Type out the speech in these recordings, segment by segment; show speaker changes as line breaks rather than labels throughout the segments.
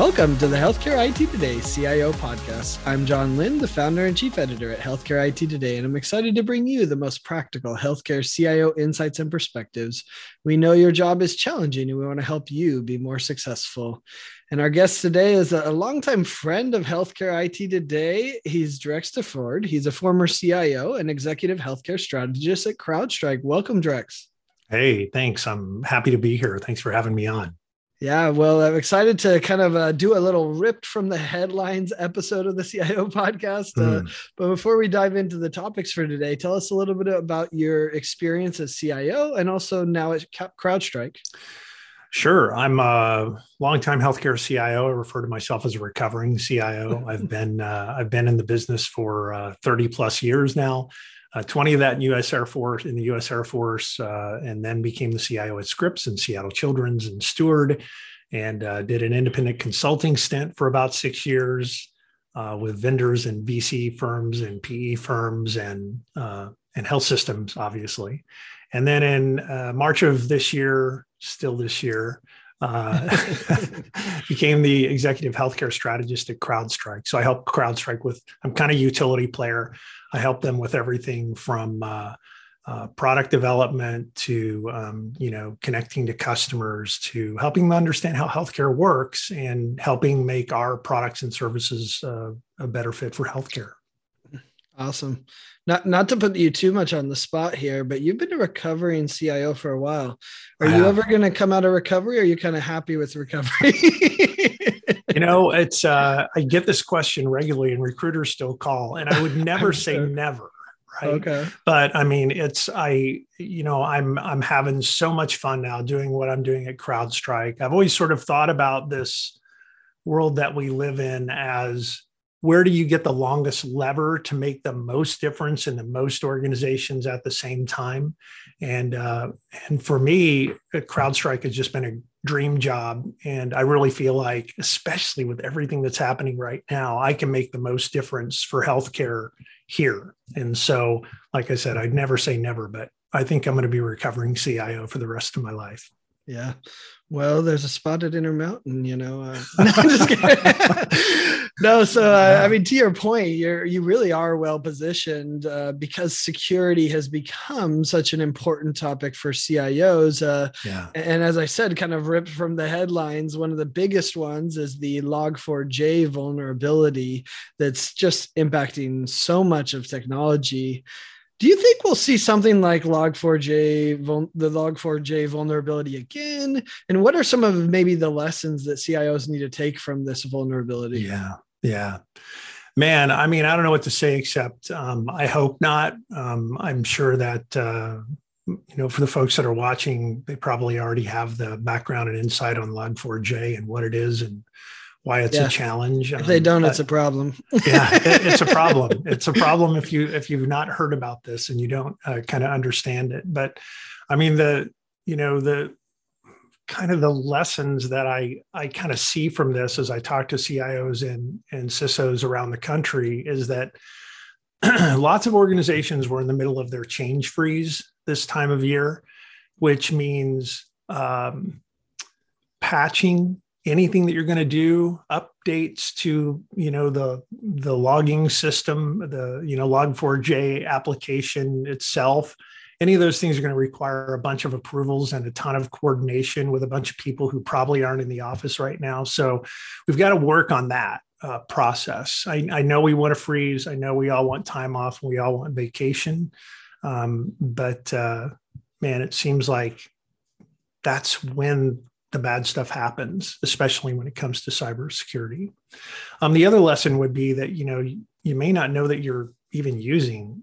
Welcome to the Healthcare IT Today CIO podcast. I'm John Lynn, the founder and chief editor at Healthcare IT Today, and I'm excited to bring you the most practical healthcare CIO insights and perspectives. We know your job is challenging and we want to help you be more successful. And our guest today is a longtime friend of Healthcare IT Today. He's Drex DeFord. He's a former CIO and executive healthcare strategist at CrowdStrike. Welcome, Drex.
Hey, thanks. I'm happy to be here. Thanks for having me on.
Yeah, well, I'm excited to kind of uh, do a little ripped from the headlines episode of the CIO podcast. Uh, mm. But before we dive into the topics for today, tell us a little bit about your experience as CIO and also now at CrowdStrike.
Sure. I'm a longtime healthcare CIO. I refer to myself as a recovering CIO. I've been uh, I've been in the business for uh, 30 plus years now uh, 20 of that in U.S. Air Force in the U.S. Air Force, uh, and then became the CIO at Scripps and Seattle Children's and Steward, and uh, did an independent consulting stint for about six years uh, with vendors and VC firms and PE firms and uh, and health systems, obviously. And then in uh, March of this year, still this year, uh, became the executive healthcare strategist at CrowdStrike. So I help CrowdStrike with, I'm kind of utility player. I help them with everything from uh, uh, product development to, um, you know, connecting to customers to helping them understand how healthcare works and helping make our products and services uh, a better fit for healthcare.
Awesome. Not not to put you too much on the spot here, but you've been a recovering CIO for a while. Are you ever going to come out of recovery? Or are you kind of happy with recovery?
you know, it's uh, I get this question regularly, and recruiters still call, and I would never say never. Right.
Okay.
But I mean, it's I, you know, I'm I'm having so much fun now doing what I'm doing at CrowdStrike. I've always sort of thought about this world that we live in as where do you get the longest lever to make the most difference in the most organizations at the same time? And uh, and for me crowdstrike has just been a dream job and i really feel like especially with everything that's happening right now i can make the most difference for healthcare here. And so like i said i'd never say never but i think i'm going to be recovering cio for the rest of my life.
Yeah well, there's a spot at Intermountain, you know. Uh, no, no, so uh, I mean, to your point, you're you really are well positioned uh, because security has become such an important topic for CIOs. Uh, yeah. And as I said, kind of ripped from the headlines, one of the biggest ones is the Log4j vulnerability that's just impacting so much of technology. Do you think we'll see something like Log4j, the Log4j vulnerability again? And what are some of maybe the lessons that CIOs need to take from this vulnerability?
Yeah, yeah. Man, I mean, I don't know what to say except um, I hope not. Um, I'm sure that, uh, you know, for the folks that are watching, they probably already have the background and insight on Log4j and what it is and why it's yeah. a challenge.
If they um, don't, it's a problem.
yeah, it, it's a problem. It's a problem if you if you've not heard about this and you don't uh, kind of understand it. But I mean the you know the kind of the lessons that I I kind of see from this as I talk to CIOs and and CISOs around the country is that lots of organizations were in the middle of their change freeze this time of year, which means um, patching anything that you're going to do updates to you know the the logging system the you know log4j application itself. Any of those things are going to require a bunch of approvals and a ton of coordination with a bunch of people who probably aren't in the office right now. So we've got to work on that uh, process. I, I, know we want to freeze. I know we all want time off and we all want vacation. Um, but uh, man it seems like that's when the bad stuff happens, especially when it comes to cybersecurity. Um, the other lesson would be that you know you, you may not know that you're even using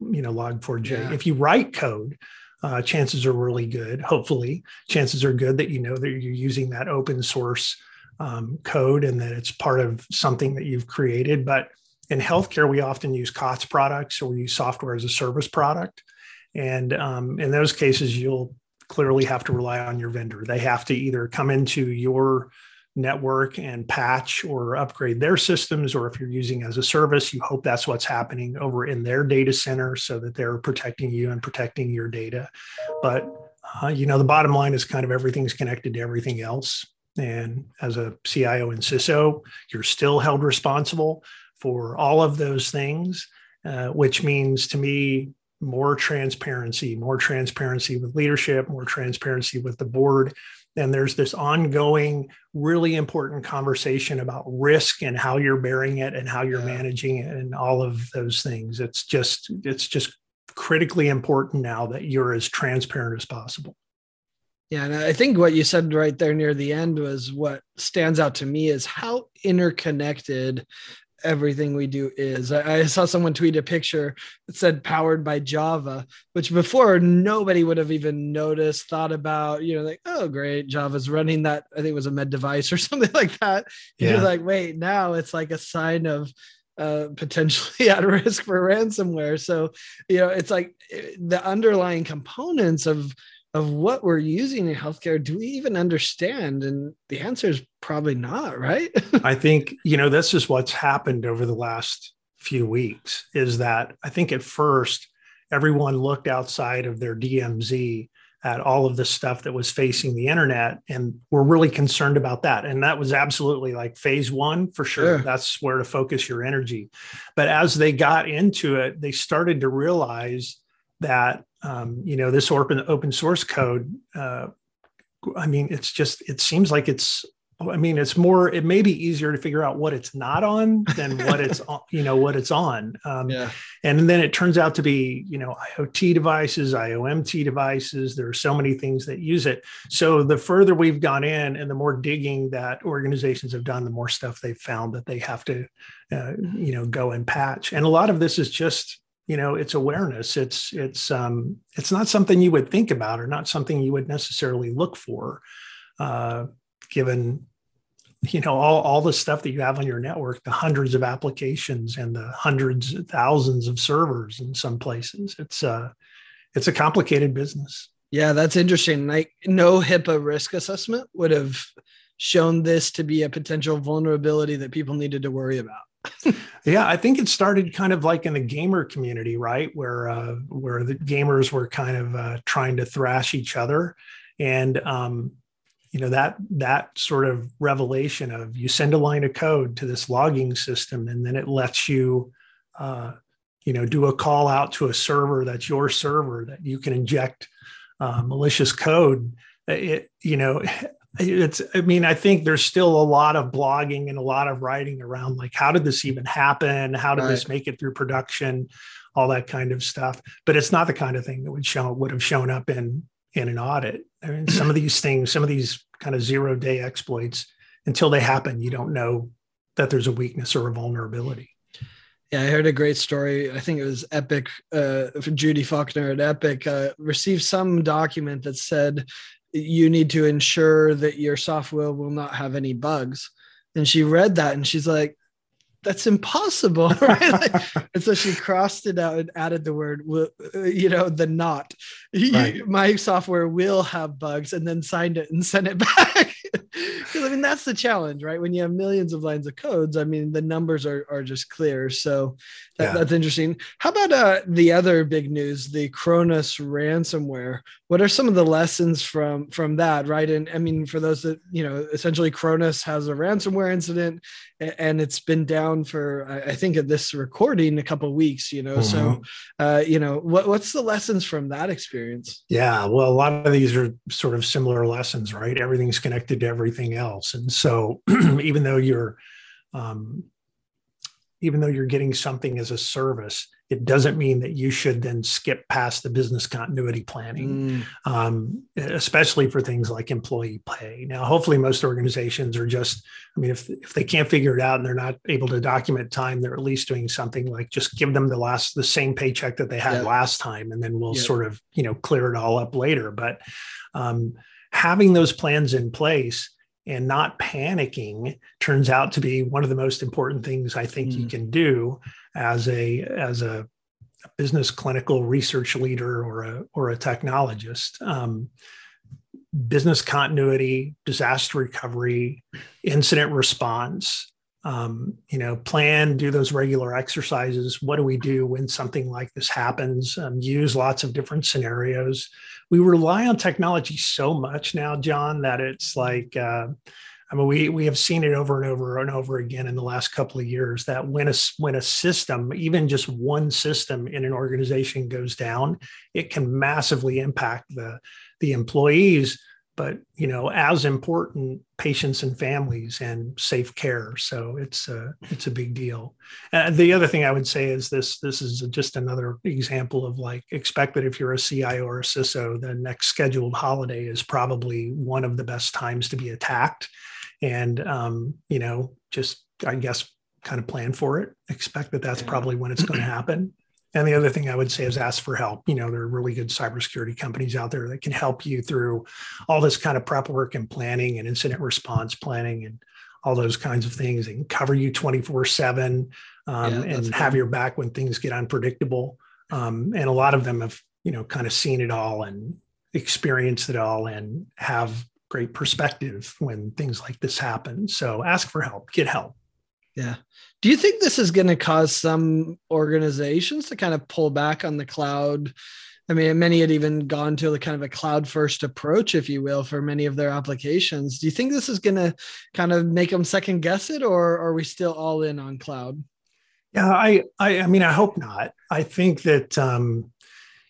you know log4j. Yeah. If you write code, uh, chances are really good. Hopefully, chances are good that you know that you're using that open source um, code and that it's part of something that you've created. But in healthcare, we often use COTS products or we use software as a service product. And um, in those cases, you'll clearly have to rely on your vendor. They have to either come into your network and patch or upgrade their systems, or if you're using as a service, you hope that's what's happening over in their data center so that they're protecting you and protecting your data. But uh, you know, the bottom line is kind of everything's connected to everything else. And as a CIO and CISO, you're still held responsible for all of those things, uh, which means to me more transparency, more transparency with leadership, more transparency with the board. And there's this ongoing, really important conversation about risk and how you're bearing it and how you're yeah. managing it and all of those things. It's just, it's just critically important now that you're as transparent as possible.
Yeah, and I think what you said right there near the end was what stands out to me is how interconnected everything we do is. I, I, saw someone tweet a picture that said powered by Java, which before nobody would have even noticed, thought about, you know, like, oh, great, Java's running that. I think it was a med device or something like that. Yeah. You're like, wait, now it's like a sign of uh, potentially at risk for ransomware. So, you know, it's like eh, the underlying components of of what we're using in healthcare do we even understand? And the answer is probably not right?
I think you know this is what's happened over the last few weeks is that i think at first everyone looked outside of their dmz at all of the stuff that was facing the internet and we're really concerned about that. And that was absolutely like phase one for sure. That's where to focus your energy. But as they got into it they started to realize that um, you know this open open source code uh, i mean it's just it seems like it's i mean it's more it may be easier to figure out what it's not on than what it's on you know what it's on. Um, yeah. and then it turns out to be you know iot devices iomt devices. There are so many things that use it. So the further we've gone in and the more digging that organizations have done the more stuff they've found that they have to uh, you know go and patch. And a lot of this is just you know it's awareness. It's it's um it's not something you would think about or not something you would necessarily look for uh given you know all, all the stuff that you have on your network the hundreds of applications and the hundreds thousands of servers in some places. It's uh it's a complicated business.
Yeah that's interesting. Like no hipaa risk assessment would have shown this to be a potential vulnerability that people needed to worry about
yeah, I think it started kind of like in the gamer community, right, where uh, where the gamers were kind of uh, trying to thrash each other, and um, you know that that sort of revelation of you send a line of code to this logging system, and then it lets you, uh, you know, do a call out to a server that's your server that you can inject uh, malicious code. It you know it's i mean i think there's still a lot of blogging and a lot of writing around like how did this even happen? How did right. this make it through production? All that kind of stuff. But it's not the kind of thing that would show would have shown up in in an audit. I mean some of these things some of these kind of zero day exploits until they happen you don't know that there's a weakness or a vulnerability.
Yeah, I heard a great story. I think it was Epic, uh, Judy Faulkner at Epic uh, received some document that said you need to ensure that your software will not have any bugs. And she read that and she's like, that's impossible. Right? and so she crossed it out and added the word, you know, the not. Right. My software will have bugs and then signed it and sent it back. Because I mean, that's the challenge, right? When you have millions of lines of codes, I mean, the numbers are, are just clear. So that, yeah. that's interesting. How about uh, the other big news, the Kronos ransomware? What are some of the lessons from from that, right? And I mean, for those that you know, essentially, Kronos has a ransomware incident, and it's been down for I think at this recording a couple weeks. You know, mm-hmm. so uh, you know, what what's the lessons from that experience?
Yeah, well, a lot of these are sort of similar lessons, right? Everything's connected to everything else, and so even though you're um, even though you're getting something as a service, it doesn't mean that you should then skip past the business continuity planning, mm. um, especially for things like employee pay. Now, hopefully, most organizations are just, I mean, if, if they can't figure it out and they're not able to document time, they're at least doing something like just give them the last, the same paycheck that they had last time, and then we'll sort of, you know, clear it all up later. But um, having those plans in place and not panicking turns out to be one of the most important things I think mm. you can do as a as a business clinical research leader or a or a technologist. Um, business continuity, disaster recovery, incident response. Um, you know, plan, do those regular exercises. What do we do when something like this happens? Um, use lots of different scenarios we rely on technology so much now, John, that it's like, uh, I mean, we we have seen it over and over and over again in the last couple of years that when a when a system, even just one system in an organization goes down, it can massively impact the the employees but you know as important patients and families and safe care. So it's a it's a big deal. And the other thing i would say is this this is just another example of like expect that if you're a cio or a ciso the next scheduled holiday is probably one of the best times to be attacked. And um, you know just i guess kind of plan for it. Expect that that's probably when it's going to happen and the other thing I would say is ask for help. You know, there are really good cybersecurity companies out there that can help you through all this kind of prep work and planning and incident response planning and all those kinds of things and cover you 24 7 um, yeah, and have your back when things get unpredictable. Um, and a lot of them have, you know, kind of seen it all and experienced it all and have great perspective when things like this happen. So ask for help, get help.
Yeah. Do you think this is going to cause some organizations to kind of pull back on the cloud? I mean, many had even gone to the kind of a cloud first approach, if you will, for many of their applications. Do you think this is going to kind of make them second guess it, or are we still all in on cloud?
Yeah, I, I, I mean, I hope not. I think that um,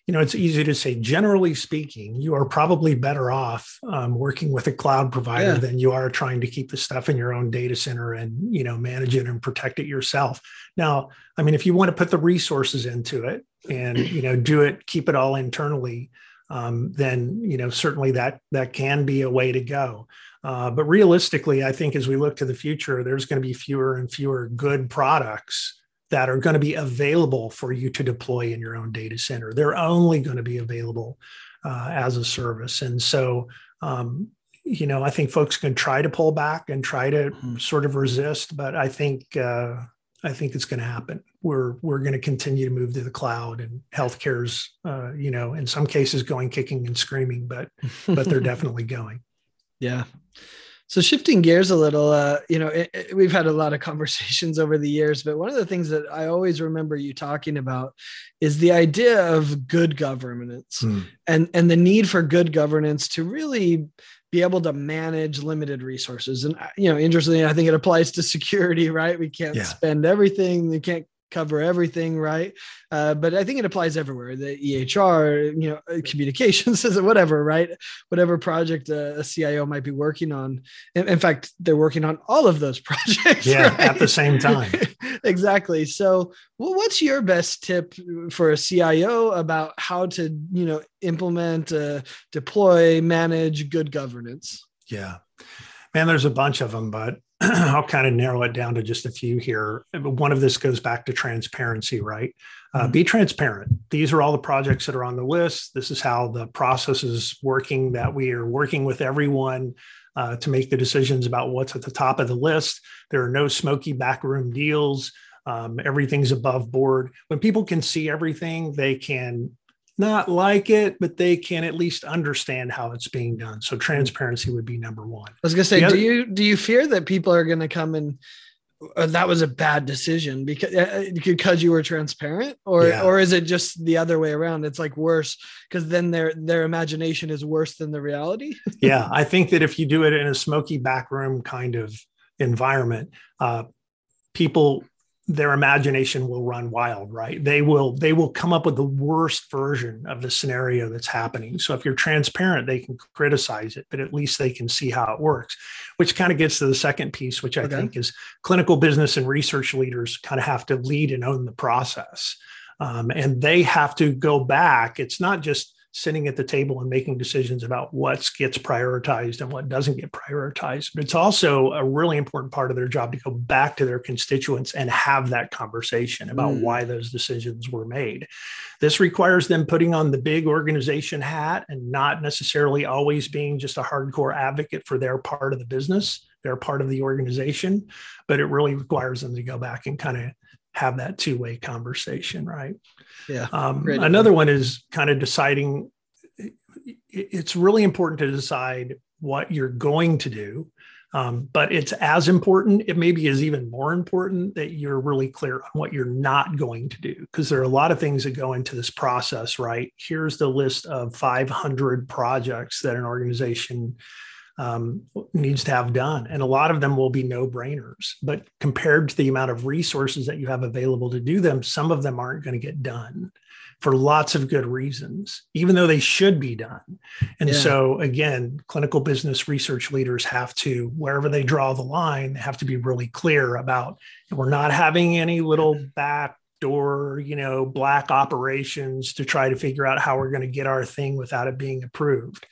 you know, it's easy to say, generally speaking, you are probably better off um, working with a cloud provider yeah. than you are trying to keep the stuff in your own data center and, you know, manage it and protect it yourself. Now, I mean, if you want to put the resources into it and, you know, do it, keep it all internally, um, then, you know, certainly that, that can be a way to go. Uh, but realistically, I think as we look to the future, there's going to be fewer and fewer good products that are going to be available for you to deploy in your own data center. They're only going to be available uh, as a service. And so, um, you know, I think folks can try to pull back and try to mm-hmm. sort of resist, but I think uh, I think it's going to happen. We're we're going to continue to move to the cloud, and healthcare's, uh, you know, in some cases going kicking and screaming, but but they're definitely going.
Yeah. So shifting gears a little, uh, you know, it, it, we've had a lot of conversations over the years, but one of the things that I always remember you talking about is the idea of good governance hmm. and and the need for good governance to really be able to manage limited resources. And uh, you know, interestingly, I think it applies to security, right? We can't yeah. spend everything. We can't cover everything, right? Uh, but I think it applies everywhere. The EHR, you know, uh, communications, whatever, right? Whatever project a, a CIO might be working on. In, in, fact, they're working on all of those projects.
Yeah, right? at the same time.
exactly. So, well, what's your best tip for a CIO about how to, you know, implement, uh, deploy, manage good governance?
Yeah. Man, there's a bunch of them, but I'll kind of narrow it down to just a few here. One of this goes back to transparency, right? Uh, mm-hmm. be transparent. These are all the projects that are on the list. This is how the process is working, that we are working with everyone uh, to make the decisions about what's at the top of the list. There are no smoky backroom deals. Um, everything's above board. When people can see everything, they can not like it, but they can at least understand how it's being done. So transparency would be number one. I
was gonna say, other, do you do you fear that people are gonna come and uh, that was a bad decision because uh, uh, because you were transparent, or yeah. or is it just the other way around? It's like worse because then their their imagination is worse than the reality.
yeah, I think that if you do it in a smoky back room kind of environment, uh, people their imagination will run wild right? They will they will come up with the worst version of the scenario that's happening. So if you're transparent they can criticize it but at least they can see how it works which kind of gets to the second piece which i okay. think is clinical business and research leaders kind of have to lead and own the process. Um, and they have to go back. It's not just sitting at the table and making decisions about what gets prioritized and what doesn't get prioritized. But it's also a really important part of their job to go back to their constituents and have that conversation about mm. why those decisions were made. This requires them putting on the big organization hat and not necessarily always being just a hardcore advocate for their part of the business. They're part of the organization, but it really requires them to go back and kind of have that two-way conversation right
yeah
um, another one is kind of deciding it's really important to decide what you're going to do um, but it's as important it maybe is even more important that you're really clear on what you're not going to do because there are a lot of things that go into this process right? Here's the list of 500 projects that an organization um, needs to have done. And a lot of them will be no brainers. But compared to the amount of resources that you have available to do them, some of them aren't going to get done for lots of good reasons, even though they should be done. And yeah. so, again, clinical business research leaders have to, wherever they draw the line, they have to be really clear about we're not having any little back door, you know, black operations to try to figure out how we're going to get our thing without it being approved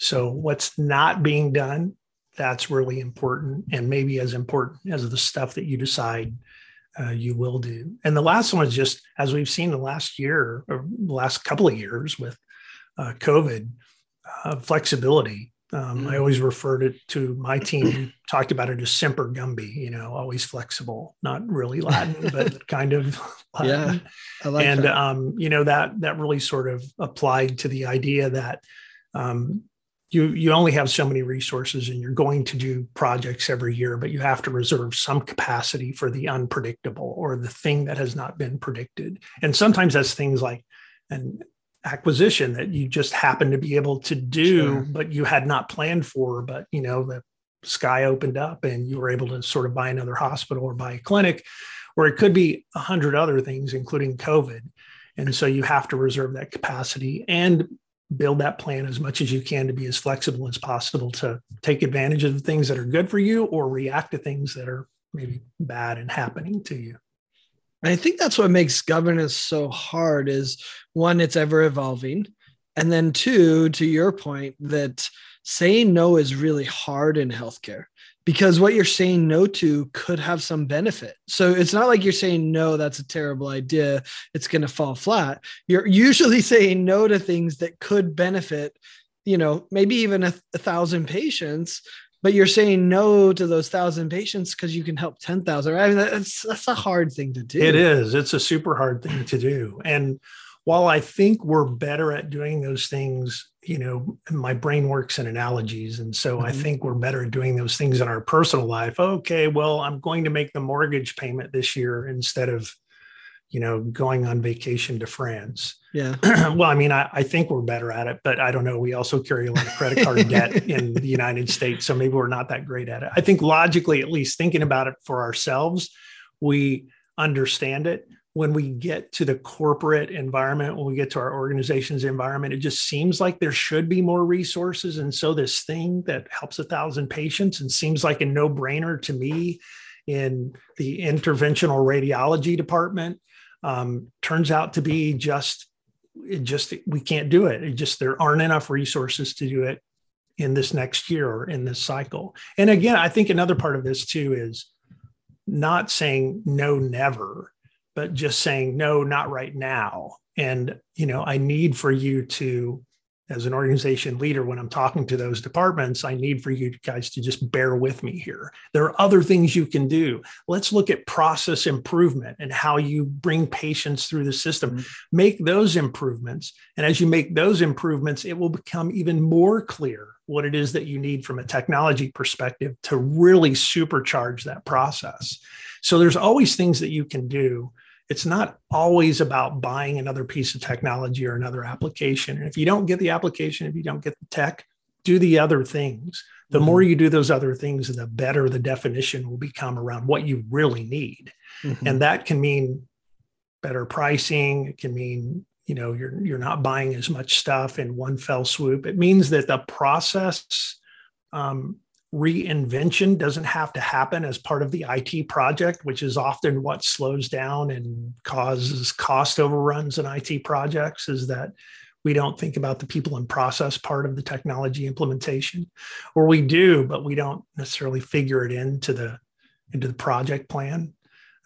so, what's not being done, that's really important, and maybe as important as the stuff that you decide uh, you will do. And the last one is just as we've seen the last year or the last couple of years with uh, COVID, uh, flexibility. Um, I always referred it to my team. Talked about it as semper gumby, you know, always flexible, not really Latin, but kind of Latin. Yeah, I like and that. Um, you know that that really sort of applied to the idea that um, you you only have so many resources and you're going to do projects every year but you have to reserve some capacity for the unpredictable or the thing that has not been predicted. And sometimes that's things like an acquisition that you just happen to be able to do sure. but you had not planned for but you know the sky opened up and you were able to sort of buy another hospital or buy a clinic or it could be a hundred other things including covid. And so you have to reserve that capacity. And build that plan as much as you can to be as flexible as possible to take advantage of the things that are good for you or react to things that are maybe bad and happening to you.
I think that's what makes governance so hard is one, it's ever evolving. And then two, to your point, that saying no is really hard in healthcare because what you're saying no to could have some benefit. So it's not like you're saying no, that's a terrible idea. It's going to fall flat. You're usually saying no to things that could benefit, you know, maybe even a, a thousand patients. But you're saying no to those thousand patients because you can help ten thousand. I mean, that's that's a hard thing to do.
It is. It's a super hard thing to do, and while I think we're better at doing those things, you know, my brain works in analogies. And so mm-hmm. I think we're better at doing those things in our personal life. Okay, well, I'm going to make the mortgage payment this year instead of, you know, going on vacation to France.
Yeah.
well, I mean, I, I, think we're better at it, but I don't know. We also carry a lot of credit card debt in the United States. So maybe we're not that great at it. I think logically, at least thinking about it for ourselves, we understand it when we get to the corporate environment, when we get to our organization's environment, it just seems like there should be more resources. And so, this thing that helps a thousand patients and seems like a no brainer to me in the interventional radiology department um, turns out to be just, it just, we can't do it. It just, there aren't enough resources to do it in this next year or in this cycle. And again, I think another part of this too is not saying no, never but just saying no not right now. And you know i need for you to as an organization leader when i'm talking to those departments i need for you guys to just bear with me here. There are other things you can do. Let's look at process improvement and how you bring patients through the system. Mm-hmm. make those improvements and as you make those improvements it will become even more clear what it is that you need from a technology perspective to really supercharge that process. So there's always things that you can do it's not always about buying another piece of technology or another application. And if you don't get the application, if you don't get the tech, do the other things. The mm-hmm. more you do those other things, the better the definition will become around what you really need. Mm-hmm. And that can mean better pricing. It can mean, you know, you're you're not buying as much stuff in one fell swoop. It means that the process um, reinvention doesn't have to happen as part of the IT project, which is often what slows down and causes cost overruns in IT projects, is that we don't think about the people and process part of the technology implementation. Or we do, but we don't necessarily figure it into the into the project plan.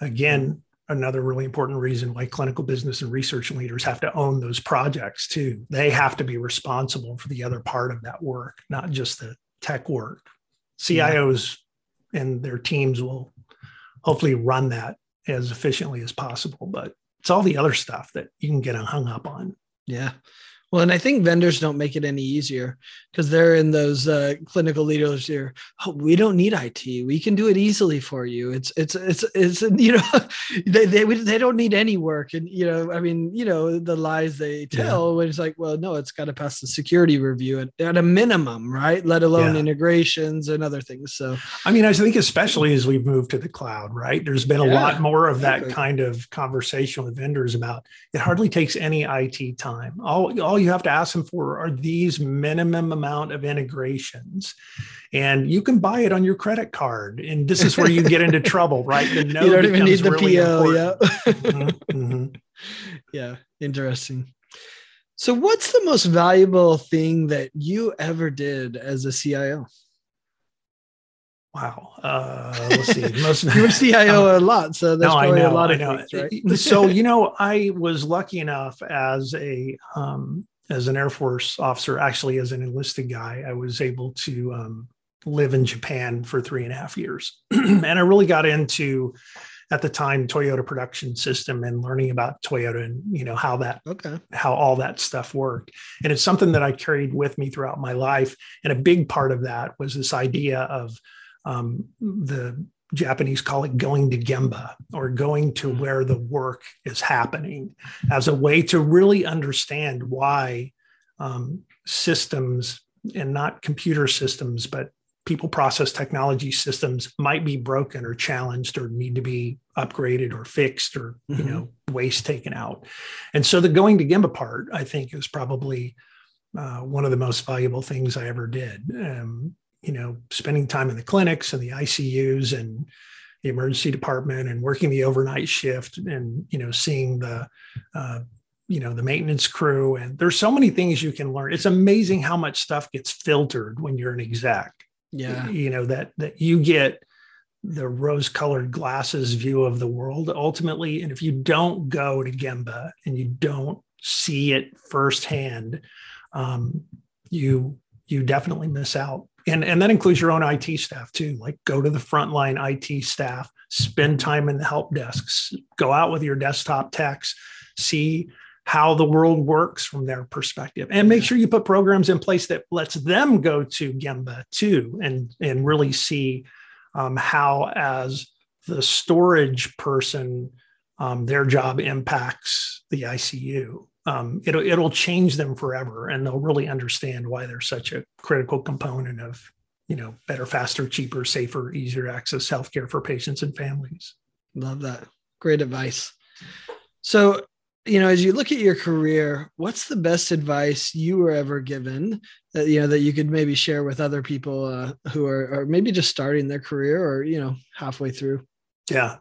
Again, another really important reason why clinical business and research leaders have to own those projects too. They have to be responsible for the other part of that work, not just the tech work. CIOs yeah. and their teams will hopefully run that as efficiently as possible. But it's all the other stuff that you can get hung up on.
Yeah. Well, and I think vendors don't make it any easier because they're in those uh, clinical leaders here. Oh, we don't need IT. We can do it easily for you. It's it's it's it's you know they they they don't need any work. And you know, I mean, you know, the lies they tell yeah. when it's like, well, no, it's got to pass the security review at, at a minimum, right? Let alone yeah. integrations and other things. So,
I mean, I think especially as we've moved to the cloud, right? There's been a yeah, lot more of exactly. that kind of conversation with vendors about it. Hardly takes any IT time. All all you have to ask them for are these minimum amount of integrations and you can buy it on your credit card and this is where you get into trouble right
the you don't even need the really po yeah mm-hmm, mm-hmm. yeah interesting so what's the most valuable thing that you ever did as a cio
Wow. Uh, let's see.
Most you were CIO um, a lot, so there's no, probably know, a lot of things, right?
so you know, I was lucky enough as a um, as an Air Force officer, actually as an enlisted guy, I was able to um, live in Japan for three and a half years, and I really got into at the time Toyota production system and learning about Toyota and you know how that okay how all that stuff worked. And it's something that I carried with me throughout my life. And a big part of that was this idea of um, the Japanese call it going to Gemba or going to mm-hmm. where the work is happening as a way to really understand why um, systems and not computer systems, but people process technology systems might be broken or challenged or need to be upgraded or fixed or mm-hmm. you know waste taken out and so the going to gemba part i think is probably uh, one of the most valuable things i ever did um, you know, spending time in the clinics and the ICUs and the emergency department and working the overnight shift and, you know, seeing the, uh, you know, the maintenance crew. And there's so many things you can learn. It's amazing how much stuff gets filtered when you're an exec.
Yeah.
You know, that, that you get the rose colored glasses view of the world ultimately. And if you don't go to Gemba and you don't see it firsthand, um, you, you definitely miss out and and that includes your own IT staff too. Like go to the frontline IT staff, spend time in the help desks, go out with your desktop techs, see how the world works from their perspective, and make sure you put programs in place that lets them go to Gemba too, and and really see um, how as the storage person um, their job impacts the ICU um, it'll it'll change them forever, and they'll really understand why they're such a critical component of you know better, faster, cheaper, safer, easier to access healthcare for patients and families.
Love that. Great advice. So, you know, as you look at your career, what's the best advice you were ever given that you know that you could maybe share with other people uh, who are, are maybe just starting their career or you know halfway through?
Yeah,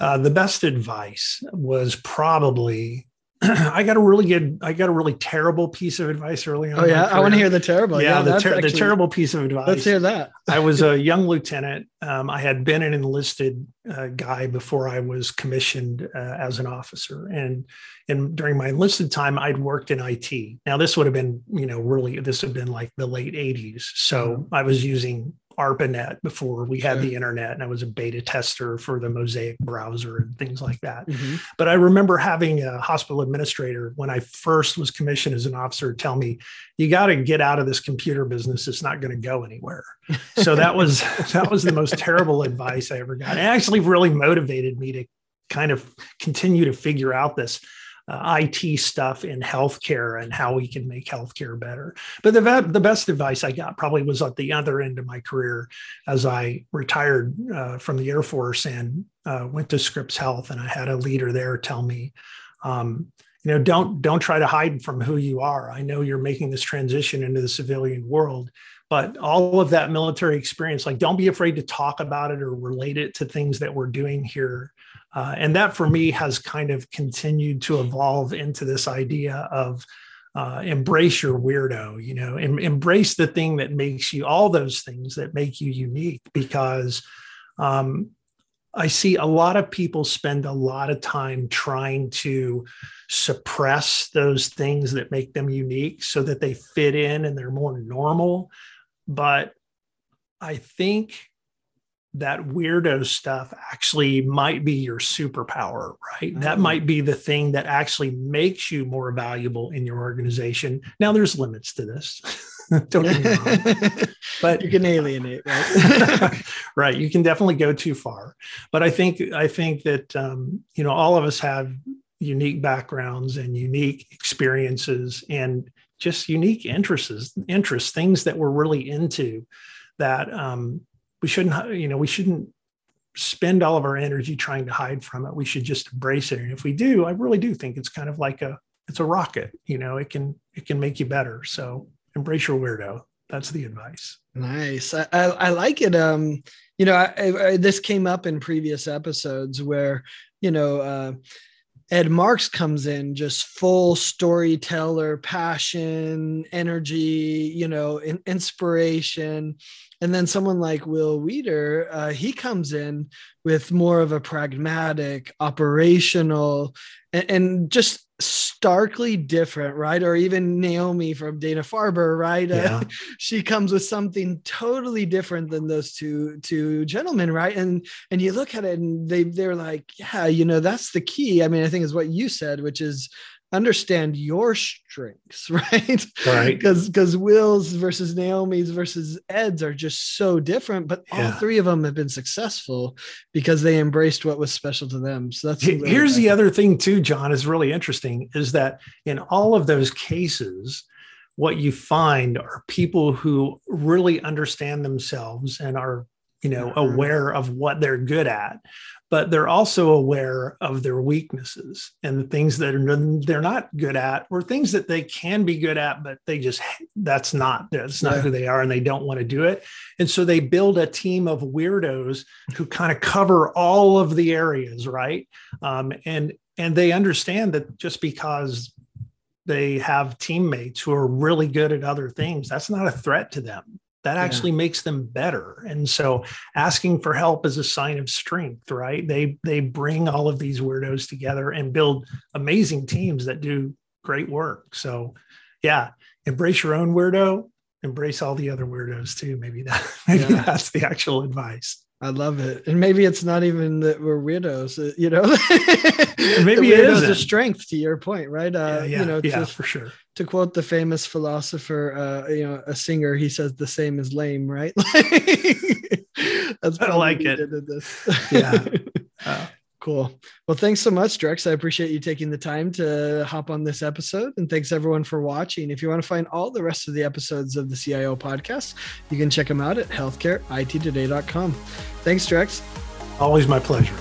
uh, the best advice was probably I got a really good, I got a really terrible piece of advice early on.
Oh yeah, I want to hear the terrible.
Yeah, yeah the, ter- actually, the, terrible piece of advice.
Let's hear that.
I was a young lieutenant. Um, I had been an enlisted uh, guy before I was commissioned uh, as an officer, and and during my enlisted time, I'd worked in IT. Now this would have been, you know, really this would have been like the late '80s. So mm-hmm. I was using ARPANET before we had the internet, and I was a beta tester for the Mosaic browser and things like that. Mm-hmm. But I remember having a hospital administrator when I first was commissioned as an officer tell me, "You got to get out of this computer business. It's not going to go anywhere." so that was that was the most terrible advice I ever got. It actually really motivated me to kind of continue to figure out this uh, IT stuff in healthcare and how we can make healthcare better. But the, the best advice I got probably was at the other end of my career as I retired uh, from the Air Force and uh, went to Scripps Health. And I had a leader there tell me, um, you know, don't don't try to hide from who you are. I know you're making this transition into the civilian world, but all of that military experience, like don't be afraid to talk about it or relate it to things that we're doing here uh, and that for me has kind of continued to evolve into this idea of uh, embrace your weirdo, you know, em- embrace the thing that makes you all those things that make you unique because um, I see a lot of people spend a lot of time trying to suppress those things that make them unique so that they fit in and they're more normal. But I think that weirdo stuff actually might be your superpower, right? Oh. That might be the thing that actually makes you more valuable in your organization. Now, there's limits to this. Don't get me wrong.
But you can alienate, right?
right. You can definitely go too far. But I think I think that um, you know all of us have unique backgrounds and unique experiences and just unique interests, interests, things that we're really into that um, we shouldn't, you know, we shouldn't spend all of our energy trying to hide from it. We should just embrace it. And if we do, I really do think it's kind of like a, it's a rocket, you know, it can, it can make you better. So embrace your weirdo. That's the advice.
Nice. I, I, I like it. Um, you know, I, I, this came up in previous episodes where, you know, uh, Ed Marx comes in just full storyteller, passion, energy, you know, in, inspiration. And then someone like Will Weider, uh, he comes in with more of a pragmatic, operational, and, and just starkly different, right? Or even Naomi from Dana Farber, right? Uh, yeah. Uh, she comes with something totally different than those two two gentlemen, right? And and you look at it and they they're like, yeah, you know, that's the key. I mean, I think is what you said, which is understand your strengths, right?
Right.
Because because Will's versus Naomi's versus Ed's are just so different, but yeah. all three of them have been successful because they embraced what was special to them. So that's
really here's the other thing too, John, is really interesting is that in all of those cases, what you find are people who really understand themselves and are you know mm-hmm. aware of what they're good at but they're also aware of their weaknesses and the things that are, they're not good at or things that they can be good at but they just that's not that's not yeah. who they are and they don't want to do it. And so they build a team of weirdos who kind of cover all of the areas right? Um, and and they understand that just because they have teammates who are really good at other things that's not a threat to them that actually yeah. makes them better. And so asking for help is a sign of strength right? They they bring all of these weirdos together and build amazing teams that do great work. So yeah embrace your own weirdo embrace all the other weirdos too. Maybe that maybe yeah. that's the actual advice
I love it, and maybe it's not even that we're widows, uh, you know.
maybe it is
a strength to your point, right?
Uh, yeah, yeah,
you know,
yeah,
to,
for sure.
To quote the famous philosopher, uh, you know, a singer, he says, "The same is lame," right?
That's I like it.
yeah. Uh, Cool. Well, thanks so much, Drex. I appreciate you taking the time to hop on this episode. And thanks everyone for watching. If you want to find all the rest of the episodes of the CIO podcast, you can check them out at healthcareittoday.com. Thanks, Drex.
Always my pleasure.